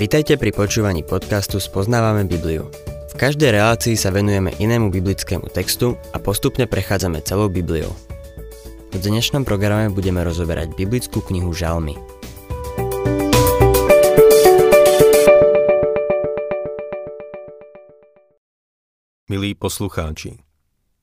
Vitajte pri počúvaní podcastu Spoznávame Bibliu. V každej relácii sa venujeme inému biblickému textu a postupne prechádzame celou Bibliou. V dnešnom programe budeme rozoberať biblickú knihu Žalmy. Milí poslucháči,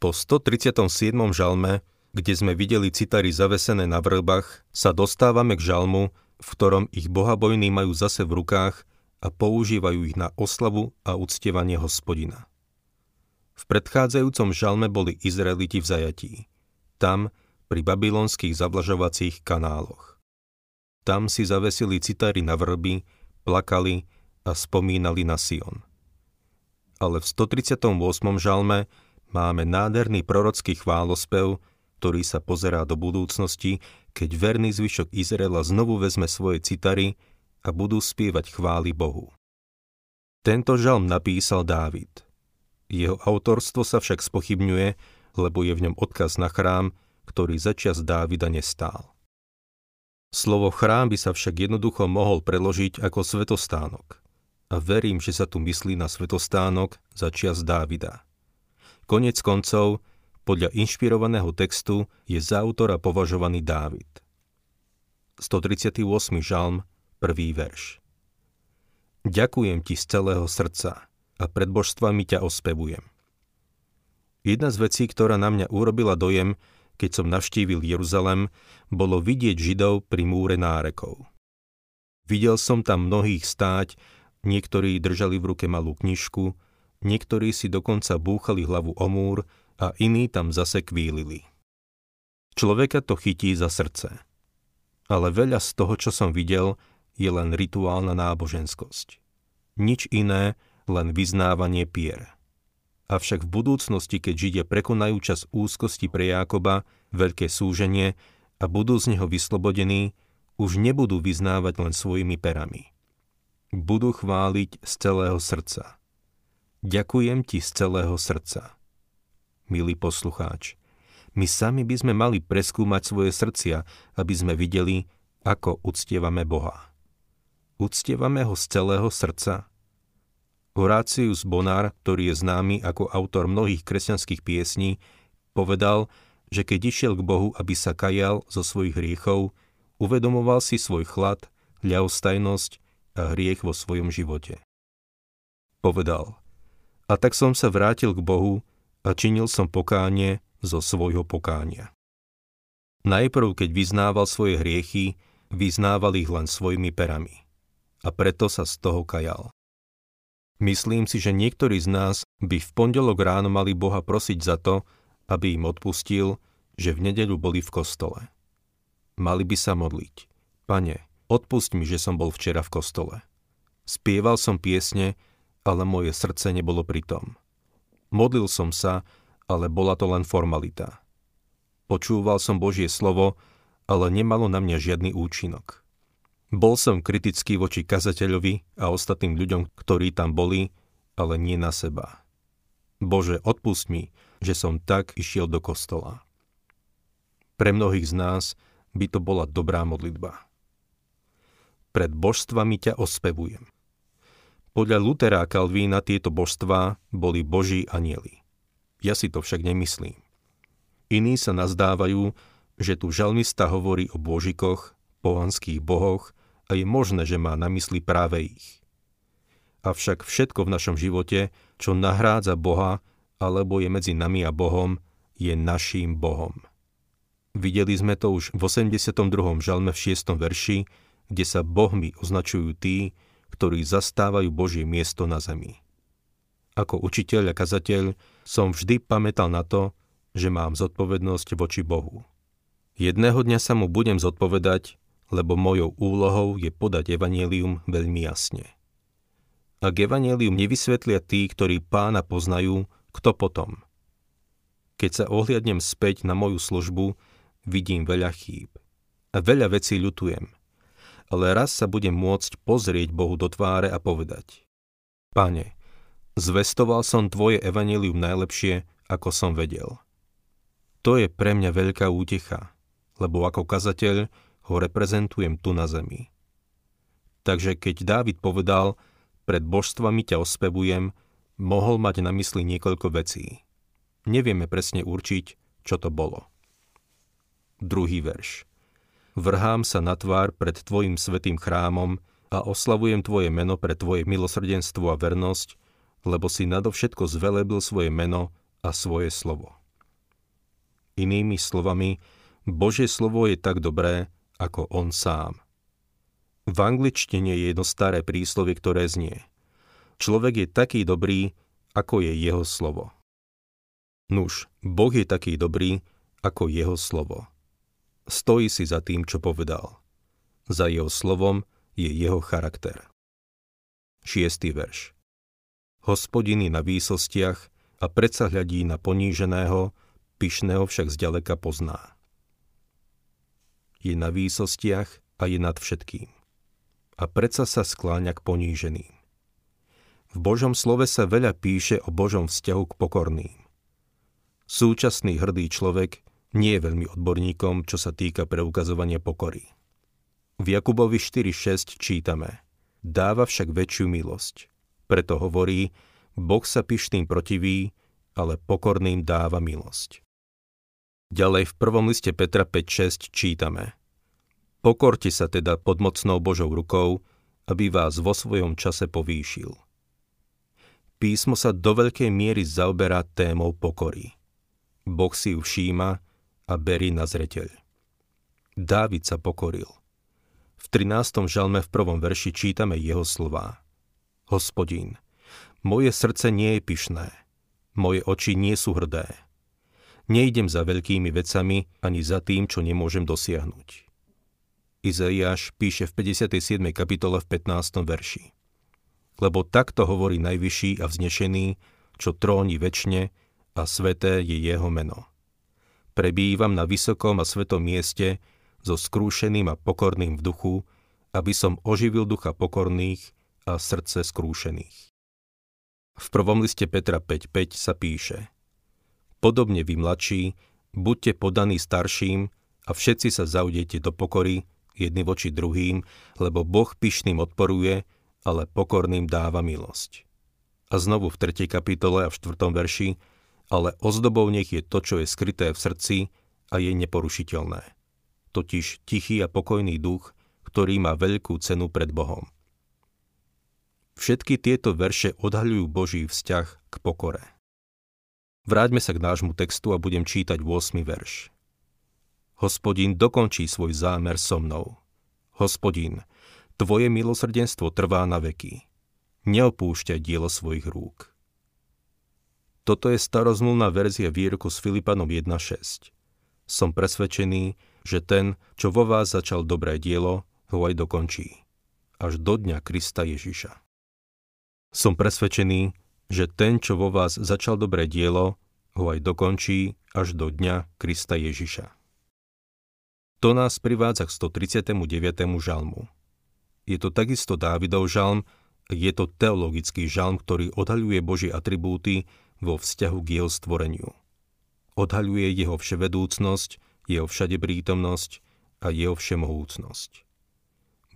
po 137. žalme, kde sme videli citary zavesené na vrbách, sa dostávame k žalmu, v ktorom ich bohabojní majú zase v rukách a používajú ich na oslavu a uctievanie hospodina. V predchádzajúcom žalme boli Izraeliti v zajatí. Tam, pri babylonských zavlažovacích kanáloch. Tam si zavesili citári na vrby, plakali a spomínali na Sion. Ale v 138. žalme máme nádherný prorocký chválospev, ktorý sa pozerá do budúcnosti, keď verný zvyšok Izraela znovu vezme svoje citary a budú spievať chvály Bohu. Tento žalm napísal Dávid. Jeho autorstvo sa však spochybňuje, lebo je v ňom odkaz na chrám, ktorý začias Dávida nestál. Slovo chrám by sa však jednoducho mohol preložiť ako svetostánok. A verím, že sa tu myslí na svetostánok za čas Dávida. Konec koncov, podľa inšpirovaného textu je za autora považovaný Dávid. 138. žalm, prvý verš. Ďakujem ti z celého srdca a pred božstvami ťa ospevujem. Jedna z vecí, ktorá na mňa urobila dojem, keď som navštívil Jeruzalem, bolo vidieť Židov pri múre nárekov. Videl som tam mnohých stáť, niektorí držali v ruke malú knižku, niektorí si dokonca búchali hlavu o múr a iní tam zase kvílili. Človeka to chytí za srdce. Ale veľa z toho, čo som videl, je len rituálna náboženskosť. Nič iné, len vyznávanie pier. Avšak v budúcnosti, keď Židia prekonajú čas úzkosti pre Jákoba, veľké súženie a budú z neho vyslobodení, už nebudú vyznávať len svojimi perami. Budú chváliť z celého srdca. Ďakujem ti z celého srdca milý poslucháč. My sami by sme mali preskúmať svoje srdcia, aby sme videli, ako uctievame Boha. Uctievame ho z celého srdca. Horácius Bonár, ktorý je známy ako autor mnohých kresťanských piesní, povedal, že keď išiel k Bohu, aby sa kajal zo svojich hriechov, uvedomoval si svoj chlad, ľahostajnosť a hriech vo svojom živote. Povedal, a tak som sa vrátil k Bohu, a činil som pokánie zo svojho pokánia. Najprv, keď vyznával svoje hriechy, vyznával ich len svojimi perami. A preto sa z toho kajal. Myslím si, že niektorí z nás by v pondelok ráno mali Boha prosiť za to, aby im odpustil, že v nedeľu boli v kostole. Mali by sa modliť. Pane, odpust mi, že som bol včera v kostole. Spieval som piesne, ale moje srdce nebolo pri tom. Modlil som sa, ale bola to len formalita. Počúval som Božie slovo, ale nemalo na mňa žiadny účinok. Bol som kritický voči kazateľovi a ostatným ľuďom, ktorí tam boli, ale nie na seba. Bože, odpust mi, že som tak išiel do kostola. Pre mnohých z nás by to bola dobrá modlitba. Pred božstvami ťa ospevujem. Podľa Lutera a Kalvína tieto božstvá boli boží anieli. Ja si to však nemyslím. Iní sa nazdávajú, že tu žalmista hovorí o božikoch, pohanských bohoch a je možné, že má na mysli práve ich. Avšak všetko v našom živote, čo nahrádza Boha alebo je medzi nami a Bohom, je naším Bohom. Videli sme to už v 82. žalme v 6. verši, kde sa bohmi označujú tí, ktorí zastávajú Božie miesto na zemi. Ako učiteľ a kazateľ som vždy pamätal na to, že mám zodpovednosť voči Bohu. Jedného dňa sa mu budem zodpovedať, lebo mojou úlohou je podať evanelium veľmi jasne. Ak evanelium nevysvetlia tí, ktorí pána poznajú, kto potom? Keď sa ohliadnem späť na moju službu, vidím veľa chýb. A veľa vecí ľutujem ale raz sa budem môcť pozrieť Bohu do tváre a povedať Pane, zvestoval som Tvoje evanelium najlepšie, ako som vedel. To je pre mňa veľká útecha, lebo ako kazateľ ho reprezentujem tu na zemi. Takže keď Dávid povedal, pred božstvami ťa ospevujem, mohol mať na mysli niekoľko vecí. Nevieme presne určiť, čo to bolo. Druhý verš. Vrhám sa na tvár pred tvojim svetým chrámom a oslavujem tvoje meno pre tvoje milosrdenstvo a vernosť, lebo si nadovšetko zvelebil svoje meno a svoje slovo. Inými slovami, Božie slovo je tak dobré, ako on sám. V angličtine je jedno staré príslovie, ktoré znie Človek je taký dobrý, ako je jeho slovo. Nuž, Boh je taký dobrý, ako jeho slovo stojí si za tým, čo povedal. Za jeho slovom je jeho charakter. Šiestý verš. Hospodiny na výsostiach a predsa hľadí na poníženého, pyšného však zďaleka pozná. Je na výsostiach a je nad všetkým. A predsa sa skláňa k poníženým. V Božom slove sa veľa píše o Božom vzťahu k pokorným. Súčasný hrdý človek nie je veľmi odborníkom, čo sa týka preukazovania pokory. V Jakubovi 4.6 čítame Dáva však väčšiu milosť. Preto hovorí, Boh sa pyšným protiví, ale pokorným dáva milosť. Ďalej v prvom liste Petra 5.6 čítame Pokorte sa teda pod mocnou Božou rukou, aby vás vo svojom čase povýšil. Písmo sa do veľkej miery zaoberá témou pokory. Boh si ju všíma a berí na zreteľ. Dávid sa pokoril. V 13. žalme v prvom verši čítame jeho slová. Hospodín, moje srdce nie je pyšné, moje oči nie sú hrdé. Nejdem za veľkými vecami ani za tým, čo nemôžem dosiahnuť. Izaiáš píše v 57. kapitole v 15. verši. Lebo takto hovorí najvyšší a vznešený, čo tróni väčšine a sveté je jeho meno prebývam na vysokom a svetom mieste so skrúšeným a pokorným v duchu, aby som oživil ducha pokorných a srdce skrúšených. V prvom liste Petra 5.5 sa píše Podobne vy mladší, buďte podaní starším a všetci sa zaudete do pokory, jedni voči druhým, lebo Boh pyšným odporuje, ale pokorným dáva milosť. A znovu v 3. kapitole a v 4. verši ale ozdobou nech je to, čo je skryté v srdci a je neporušiteľné. Totiž tichý a pokojný duch, ktorý má veľkú cenu pred Bohom. Všetky tieto verše odhaľujú Boží vzťah k pokore. Vráťme sa k nášmu textu a budem čítať 8. verš. Hospodin dokončí svoj zámer so mnou. Hospodin, tvoje milosrdenstvo trvá na veky. Neopúšťaj dielo svojich rúk. Toto je starozmluvná verzia výroku s Filipanom 1.6. Som presvedčený, že ten, čo vo vás začal dobré dielo, ho aj dokončí. Až do dňa Krista Ježiša. Som presvedčený, že ten, čo vo vás začal dobré dielo, ho aj dokončí až do dňa Krista Ježiša. To nás privádza k 139. žalmu. Je to takisto Dávidov žalm, je to teologický žalm, ktorý odhaľuje Božie atribúty, vo vzťahu k jeho stvoreniu. Odhaľuje jeho vševedúcnosť, jeho všadeprítomnosť a jeho všemohúcnosť.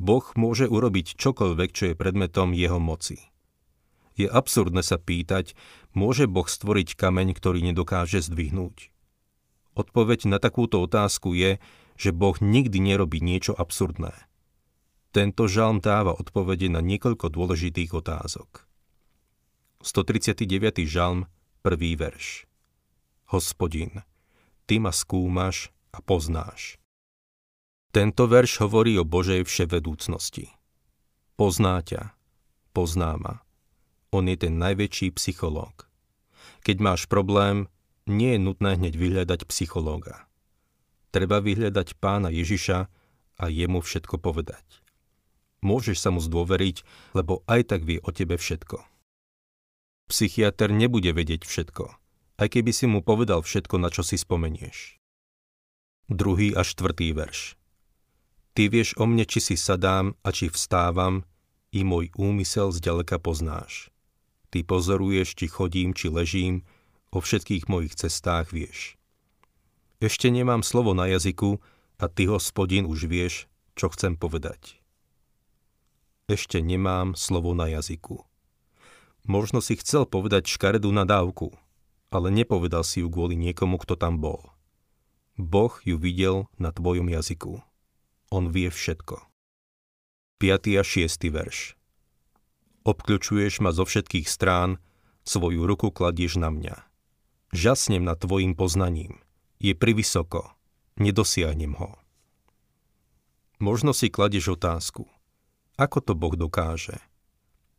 Boh môže urobiť čokoľvek, čo je predmetom jeho moci. Je absurdné sa pýtať, môže Boh stvoriť kameň, ktorý nedokáže zdvihnúť? Odpoveď na takúto otázku je, že Boh nikdy nerobí niečo absurdné. Tento žalm dáva odpovede na niekoľko dôležitých otázok. 139. žalm, prvý verš. Hospodin, ty ma skúmaš a poznáš. Tento verš hovorí o Božej vševedúcnosti. Pozná ťa, pozná ma. On je ten najväčší psychológ. Keď máš problém, nie je nutné hneď vyhľadať psychológa. Treba vyhľadať pána Ježiša a jemu všetko povedať. Môžeš sa mu zdôveriť, lebo aj tak vie o tebe všetko. Psychiatr nebude vedieť všetko, aj keby si mu povedal všetko, na čo si spomenieš. Druhý a štvrtý verš. Ty vieš o mne, či si sadám a či vstávam, i môj úmysel zďaleka poznáš. Ty pozoruješ, či chodím, či ležím, o všetkých mojich cestách vieš. Ešte nemám slovo na jazyku a ty, hospodin, už vieš, čo chcem povedať. ešte nemám slovo na jazyku. Možno si chcel povedať škaredú nadávku, ale nepovedal si ju kvôli niekomu, kto tam bol. Boh ju videl na tvojom jazyku. On vie všetko. 5. a 6. verš Obkľúčuješ ma zo všetkých strán, svoju ruku kladieš na mňa. Žasnem nad tvojim poznaním. Je privysoko. Nedosiahnem ho. Možno si kladieš otázku. Ako to Boh dokáže?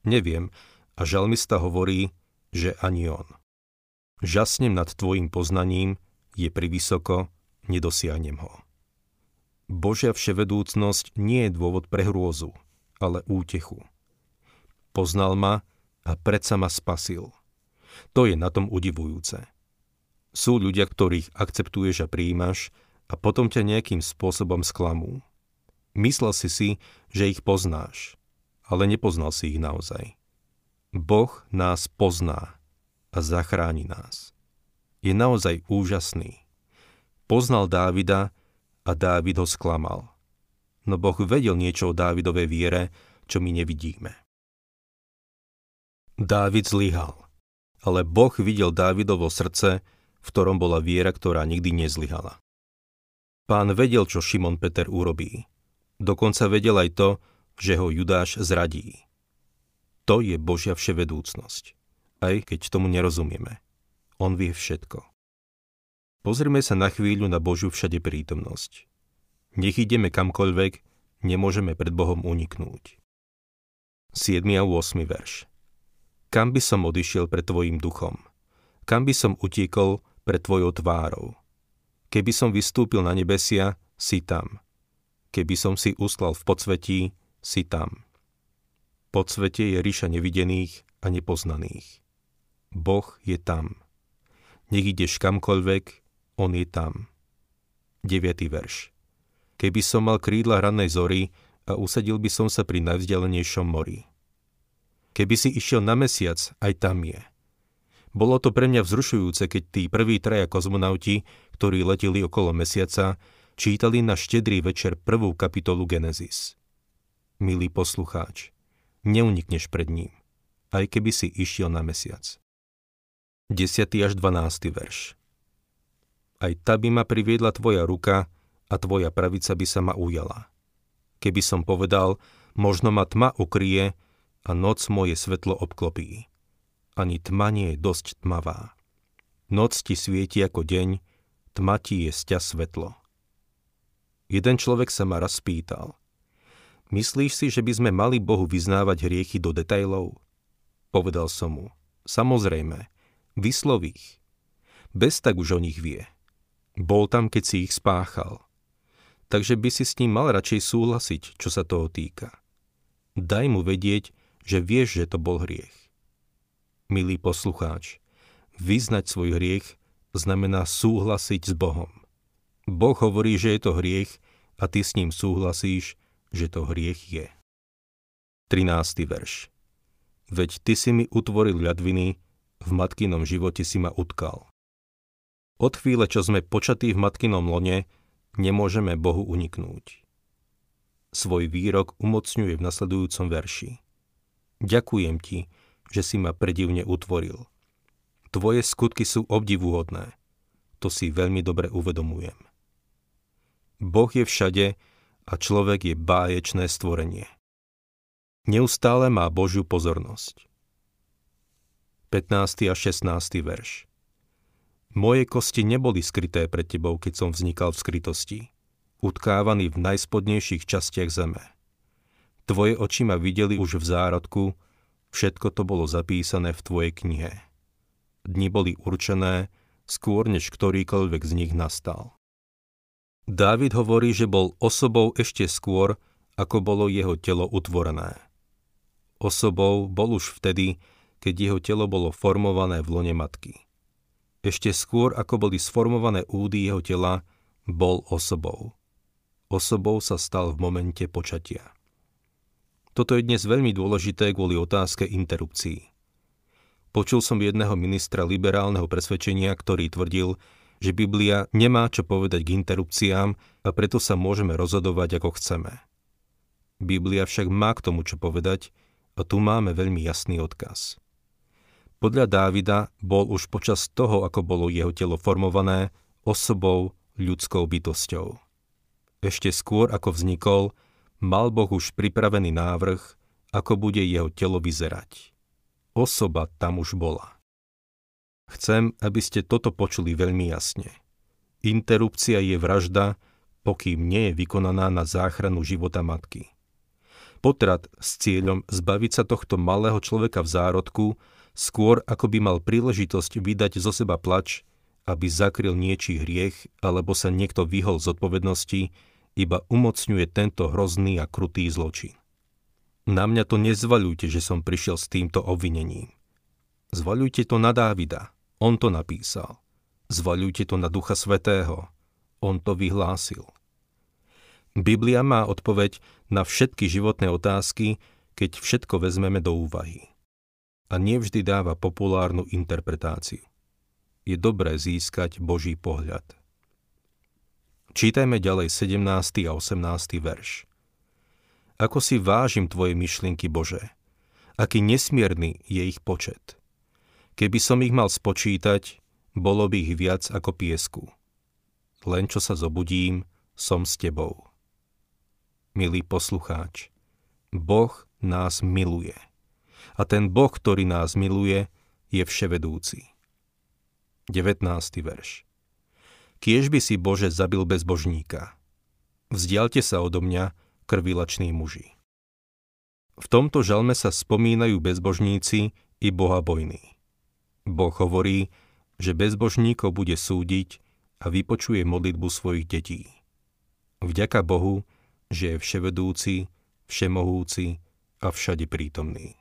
Neviem a žalmista hovorí, že ani on. Žasnem nad tvojim poznaním, je privysoko, nedosiahnem ho. Božia vševedúcnosť nie je dôvod pre hrôzu, ale útechu. Poznal ma a predsa ma spasil. To je na tom udivujúce. Sú ľudia, ktorých akceptuješ a prijímaš a potom ťa nejakým spôsobom sklamú. Myslel si si, že ich poznáš, ale nepoznal si ich naozaj. Boh nás pozná a zachráni nás. Je naozaj úžasný. Poznal Dávida a Dávid ho sklamal. No Boh vedel niečo o Dávidovej viere, čo my nevidíme. Dávid zlyhal. Ale Boh videl Dávidovo srdce, v ktorom bola viera, ktorá nikdy nezlyhala. Pán vedel, čo Šimon Peter urobí. Dokonca vedel aj to, že ho Judáš zradí. To je Božia vševedúcnosť, aj keď tomu nerozumieme. On vie všetko. Pozrime sa na chvíľu na Božiu všade prítomnosť. Nech ideme kamkoľvek, nemôžeme pred Bohom uniknúť. 7. a 8. verš kam by som odišiel pred tvojim duchom? Kam by som utiekol pred tvojou tvárou? Keby som vystúpil na nebesia, si tam. Keby som si uslal v podsvetí, si tam. Podsvete je ríša nevidených a nepoznaných. Boh je tam. Nech ideš kamkoľvek, On je tam. 9. verš. Keby som mal krídla rannej zory a usadil by som sa pri najvzdialenejšom mori. Keby si išiel na mesiac, aj tam je. Bolo to pre mňa vzrušujúce, keď tí prví traja kozmonauti, ktorí leteli okolo mesiaca, čítali na štedrý večer prvú kapitolu Genesis. Milý poslucháč, neunikneš pred ním, aj keby si išiel na mesiac. 10. až 12. verš Aj tá by ma priviedla tvoja ruka a tvoja pravica by sa ma ujala. Keby som povedal, možno ma tma ukrie, a noc moje svetlo obklopí. Ani tma nie je dosť tmavá. Noc ti svieti ako deň, tma ti je sťa svetlo. Jeden človek sa ma raz spýtal. Myslíš si, že by sme mali Bohu vyznávať hriechy do detajlov? Povedal som mu. Samozrejme, vyslov ich. Bez tak už o nich vie. Bol tam, keď si ich spáchal. Takže by si s ním mal radšej súhlasiť, čo sa toho týka. Daj mu vedieť, že vieš, že to bol hriech. Milý poslucháč, vyznať svoj hriech znamená súhlasiť s Bohom. Boh hovorí, že je to hriech a ty s ním súhlasíš, že to hriech je. 13. verš Veď ty si mi utvoril ľadviny, v matkinom živote si ma utkal. Od chvíle, čo sme počatí v matkinom lone, nemôžeme Bohu uniknúť. Svoj výrok umocňuje v nasledujúcom verši. Ďakujem ti, že si ma predivne utvoril. Tvoje skutky sú obdivuhodné. To si veľmi dobre uvedomujem. Boh je všade a človek je báječné stvorenie. Neustále má Božiu pozornosť. 15. a 16. verš Moje kosti neboli skryté pred tebou, keď som vznikal v skrytosti, utkávaný v najspodnejších častiach zeme. Tvoje oči ma videli už v zárodku, všetko to bolo zapísané v tvojej knihe. Dni boli určené, skôr než ktorýkoľvek z nich nastal. Dávid hovorí, že bol osobou ešte skôr, ako bolo jeho telo utvorené. Osobou bol už vtedy, keď jeho telo bolo formované v lone matky. Ešte skôr, ako boli sformované údy jeho tela, bol osobou. Osobou sa stal v momente počatia. Toto je dnes veľmi dôležité kvôli otázke interrupcií. Počul som jedného ministra liberálneho presvedčenia, ktorý tvrdil, že Biblia nemá čo povedať k interrupciám a preto sa môžeme rozhodovať ako chceme. Biblia však má k tomu čo povedať a tu máme veľmi jasný odkaz. Podľa Dávida bol už počas toho, ako bolo jeho telo formované, osobou, ľudskou bytosťou. Ešte skôr, ako vznikol, mal Boh už pripravený návrh, ako bude jeho telo vyzerať. Osoba tam už bola. Chcem, aby ste toto počuli veľmi jasne. Interrupcia je vražda, pokým nie je vykonaná na záchranu života matky. Potrat s cieľom zbaviť sa tohto malého človeka v zárodku, skôr ako by mal príležitosť vydať zo seba plač, aby zakryl niečí hriech alebo sa niekto vyhol z odpovednosti, iba umocňuje tento hrozný a krutý zločin. Na mňa to nezvaľujte, že som prišiel s týmto obvinením. Zvaľujte to na Dávida, on to napísal. Zvaľujte to na Ducha Svetého, on to vyhlásil. Biblia má odpoveď na všetky životné otázky, keď všetko vezmeme do úvahy. A nevždy dáva populárnu interpretáciu. Je dobré získať Boží pohľad. Čítajme ďalej 17. a 18. verš. Ako si vážim tvoje myšlienky, Bože. Aký nesmierny je ich počet. Keby som ich mal spočítať, bolo by ich viac ako piesku. Len čo sa zobudím, som s tebou. Milý poslucháč, Boh nás miluje. A ten Boh, ktorý nás miluje, je vševedúci. 19. verš. Kiež by si Bože zabil bezbožníka. Vzdialte sa odo mňa, krvilační muži. V tomto žalme sa spomínajú bezbožníci i bohabojní. Boh hovorí, že bezbožníkov bude súdiť a vypočuje modlitbu svojich detí. Vďaka Bohu, že je vševedúci, všemohúci a všade prítomný.